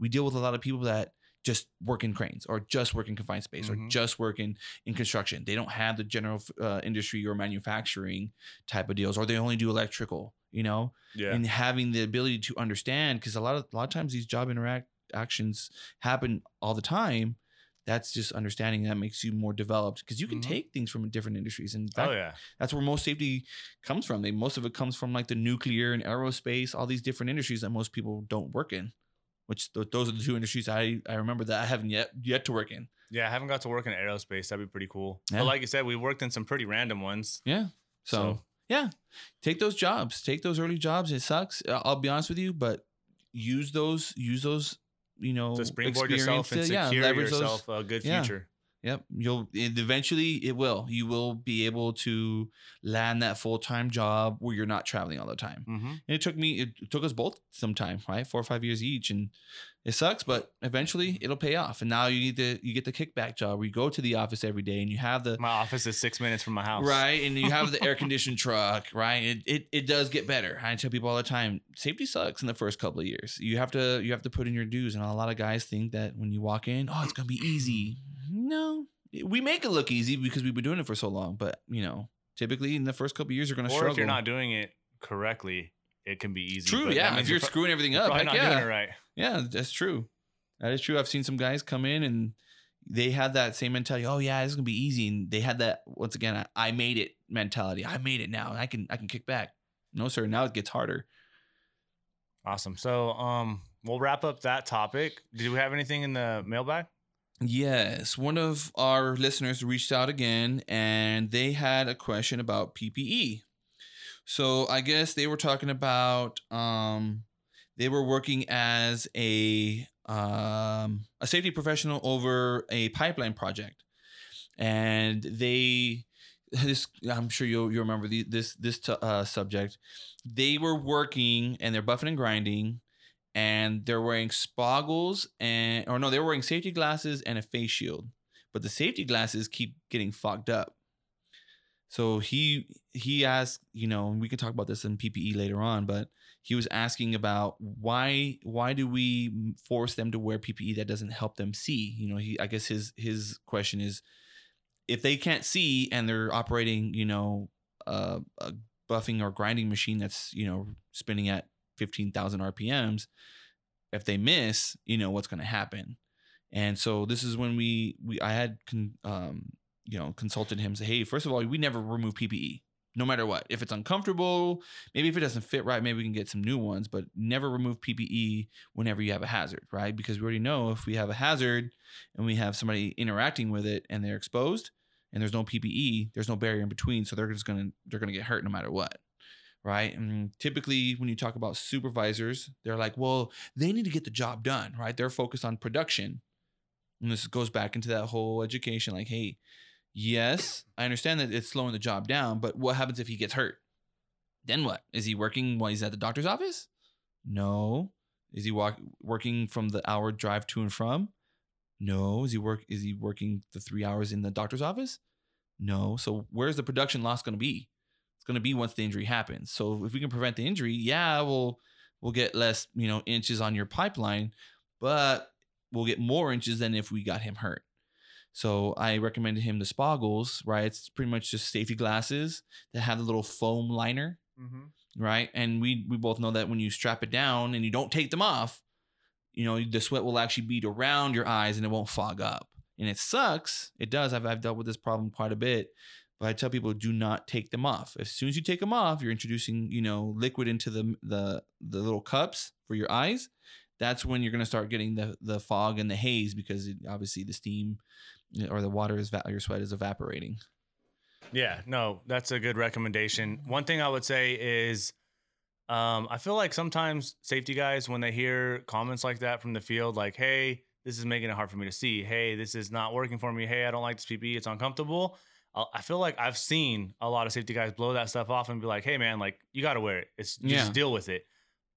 We deal with a lot of people that just work in cranes or just work in confined space or Mhm. just work in, in construction. They don't have the general uh, industry or manufacturing type of deals, or they only do electrical. You know, yeah. and having the ability to understand because a lot of a lot of times these job interact actions happen all the time. That's just understanding that makes you more developed because you can Mhm. take things from different industries, and that, oh yeah. that's where most safety comes from. They most of it comes from like the nuclear and aerospace, all these different industries that most people don't work in. Which th- those are the two industries I I remember that I haven't yet yet to work in. Yeah, I haven't got to work in aerospace. That'd be pretty cool. Yeah. But like you said, we worked in some pretty random ones. Yeah. So, So- yeah, take those jobs, take those early jobs. It sucks. I'll be honest with you, but use those, use those, you know, To springboard yourself and secure those- yourself a good yeah. future. Yep. You'll eventually it will. You will be able to land that full time job where you're not traveling all the time. Mm-hmm. And it took me, it took us both some time, right? Four or five years each, and it sucks, but eventually it'll pay off. And now you need the you get the kickback job where you go to the office every day and you have the My office is six minutes from my house. right, and you have the air conditioned truck, right? It, it it does get better. I tell people all the time, safety sucks in the first couple of years. You have to you have to put in your dues, and a lot of guys think that when you walk in, oh, it's gonna be easy. No, we make it look easy because we've been doing it for so long, but you know, typically in the first couple of years, you're gonna struggle. if you're not doing it correctly, it can be easy. True, but yeah. If you're pro- screwing everything you're up, probably not yeah. doing it right. Yeah, that's true. That is true. I've seen some guys come in and they had that same mentality. Oh yeah, this is gonna be easy, and they had that once again. I, I made it mentality. I made it now. I can I can kick back. No sir, now it gets harder. Awesome. So um we'll wrap up that topic. Did we have anything in the mailbag? Yes, one of our listeners reached out again, and they had a question about PPE. So I guess they were talking about um, they were working as a um, a safety professional over a pipeline project, and they this I'm sure you'll you remember the, this this t- uh, subject. They were working and they're buffing and grinding, and they're wearing spoggles and or no, they're wearing safety glasses and a face shield, but the safety glasses keep getting fogged up. So he he asked, you know, and we can talk about this in PPE later on, but he was asking about why why do we force them to wear PPE that doesn't help them see? You know, he I guess his his question is if they can't see and they're operating, you know, uh, a buffing or grinding machine that's you know spinning at fifteen thousand RPMs, if they miss, you know what's going to happen. And so this is when we we I had con, um, you know, consulted him. Say, hey, first of all, we never remove PPE, no matter what. If it's uncomfortable, maybe if it doesn't fit right, maybe we can get some new ones. But never remove PPE whenever you have a hazard, right? Because we already know if we have a hazard and we have somebody interacting with it and they're exposed and there's no PPE, there's no barrier in between, so they're just gonna they're gonna get hurt no matter what right? And typically, when you talk about supervisors, they're like, well, they need to get the job done, right? They're focused on production. And this goes back into that whole education like, hey, yes, I understand that it's slowing the job down, but what happens if he gets hurt? Then what? Is he working while he's at the doctor's office? No. Is he walk, working from the hour drive to and from? No. Is he work is he working the 3 hours in the doctor's office? No. So where's the production loss going to be? Going to be once the injury happens. So if we can prevent the injury, yeah, we'll we'll get less, you know, inches on your pipeline, but we'll get more inches than if we got him hurt. So I recommended him the Spoggles, right? It's pretty much just safety glasses that have the little foam liner, mm-hmm. right? And we we both know that when you strap it down and you don't take them off, you know, the sweat will actually bead around your eyes and it won't fog up. And it sucks. It does. I've, I've dealt with this problem quite a bit but I tell people do not take them off. As soon as you take them off, you're introducing, you know, liquid into the the the little cups for your eyes. That's when you're going to start getting the the fog and the haze because it, obviously the steam or the water is your sweat is evaporating. Yeah, no, that's a good recommendation. One thing I would say is um, I feel like sometimes safety guys when they hear comments like that from the field like, "Hey, this is making it hard for me to see. Hey, this is not working for me. Hey, I don't like this PPE. It's uncomfortable." I feel like I've seen a lot of safety guys blow that stuff off and be like, "Hey, man, like you got to wear it. It's yeah. just deal with it."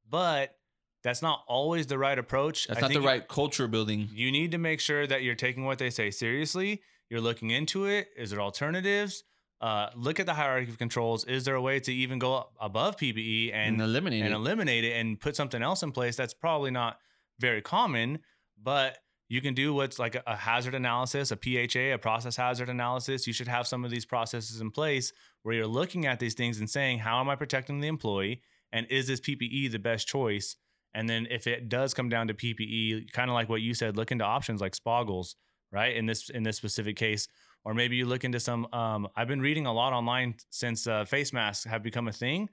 But that's not always the right approach. That's I not the right culture building. You need to make sure that you're taking what they say seriously. You're looking into it. Is there alternatives? Uh, look at the hierarchy of controls. Is there a way to even go above PPE and, and eliminate and it. eliminate it and put something else in place? That's probably not very common, but you can do what's like a, hazard analysis, a PHA, a process hazard analysis. You should have some of these processes in place where you're looking at these things and saying, how am I protecting the employee? And is this PPE the best choice? And then if it does come down to PPE, kind of like what you said, look into options like Spoggles, right? In this in this specific case, or maybe you look into some. Um, I've been reading a lot online since uh, face masks have become a thing.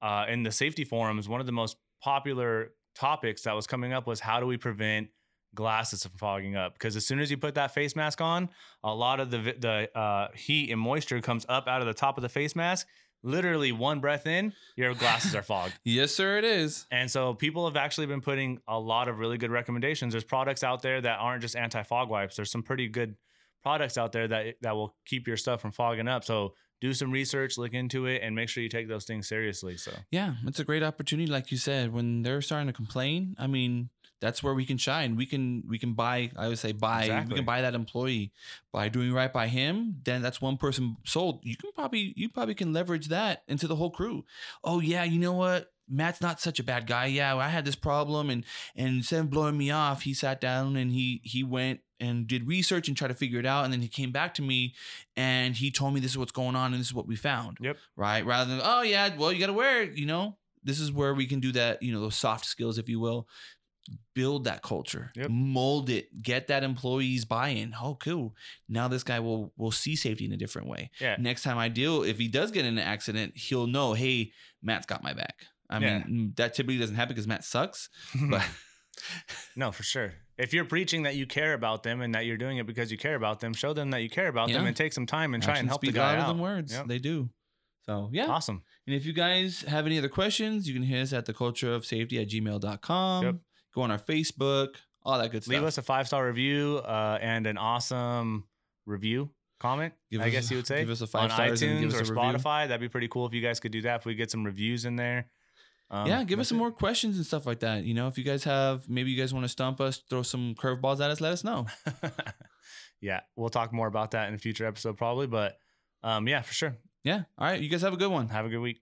Uh, in the safety forums, one of the most popular topics that was coming up was how do we prevent glasses from fogging up because as soon as you put that face mask on, a lot of the the uh, heat and moisture comes up out of the top of the face mask. Literally one breath in, your glasses are fogged. yes, sir, it is. And so people have actually been putting a lot of really good recommendations. There's products out there that aren't just anti fog wipes. There's some pretty good products out there that that will keep your stuff from fogging up. So do some research, look into it, and make sure you take those things seriously. So yeah, it's a great opportunity, like you said, when they're starting to complain. I mean, that's where we can shine. We can we can buy. I would say buy. Exactly. We can buy that employee by doing right by him. Then that's one person sold. You can probably you probably can leverage that into the whole crew. Oh yeah, you know what? Matt's not such a bad guy. Yeah, I had this problem, and and instead of blowing me off, he sat down and he he went and did research and tried to figure it out, and then he came back to me and he told me this is what's going on and this is what we found. Yep. Right. Rather than oh yeah, well you got to wear it. You know, this is where we can do that. You know, those soft skills, if you will, build that culture, yep. mold it, get that employee's buy-in. Oh, cool. Now this guy will will see safety in a different way. Yeah. Next time I deal, if he does get in an accident, he'll know, hey, Matt's got my back. I yeah. mean, mm, that typically doesn't happen because Matt sucks, but no, for sure. If you're preaching that you care about them and that you're doing it because you care about them, show them that you care about yeah. them and take some time and try and help the guy out. Than words. Yep. They do. So yeah. Awesome. And if you guys have any other questions, you can hit us at the culture of safety at gmail.com. Yep go on our Facebook, all that good stuff. Leave us a five star review uh, and an awesome review comment. Give I guess you would say. Give us a five on stars iTunes or Spotify. Review. That'd be pretty cool if you guys could do that. If we get some reviews in there. Um, yeah, give us some it. more questions and stuff like that. You know, if you guys have, maybe you guys want to stump us, throw some curveballs at us, let us know. yeah, we'll talk more about that in a future episode probably. But um, yeah, for sure. Yeah. All right. You guys have a good one. Have a good week.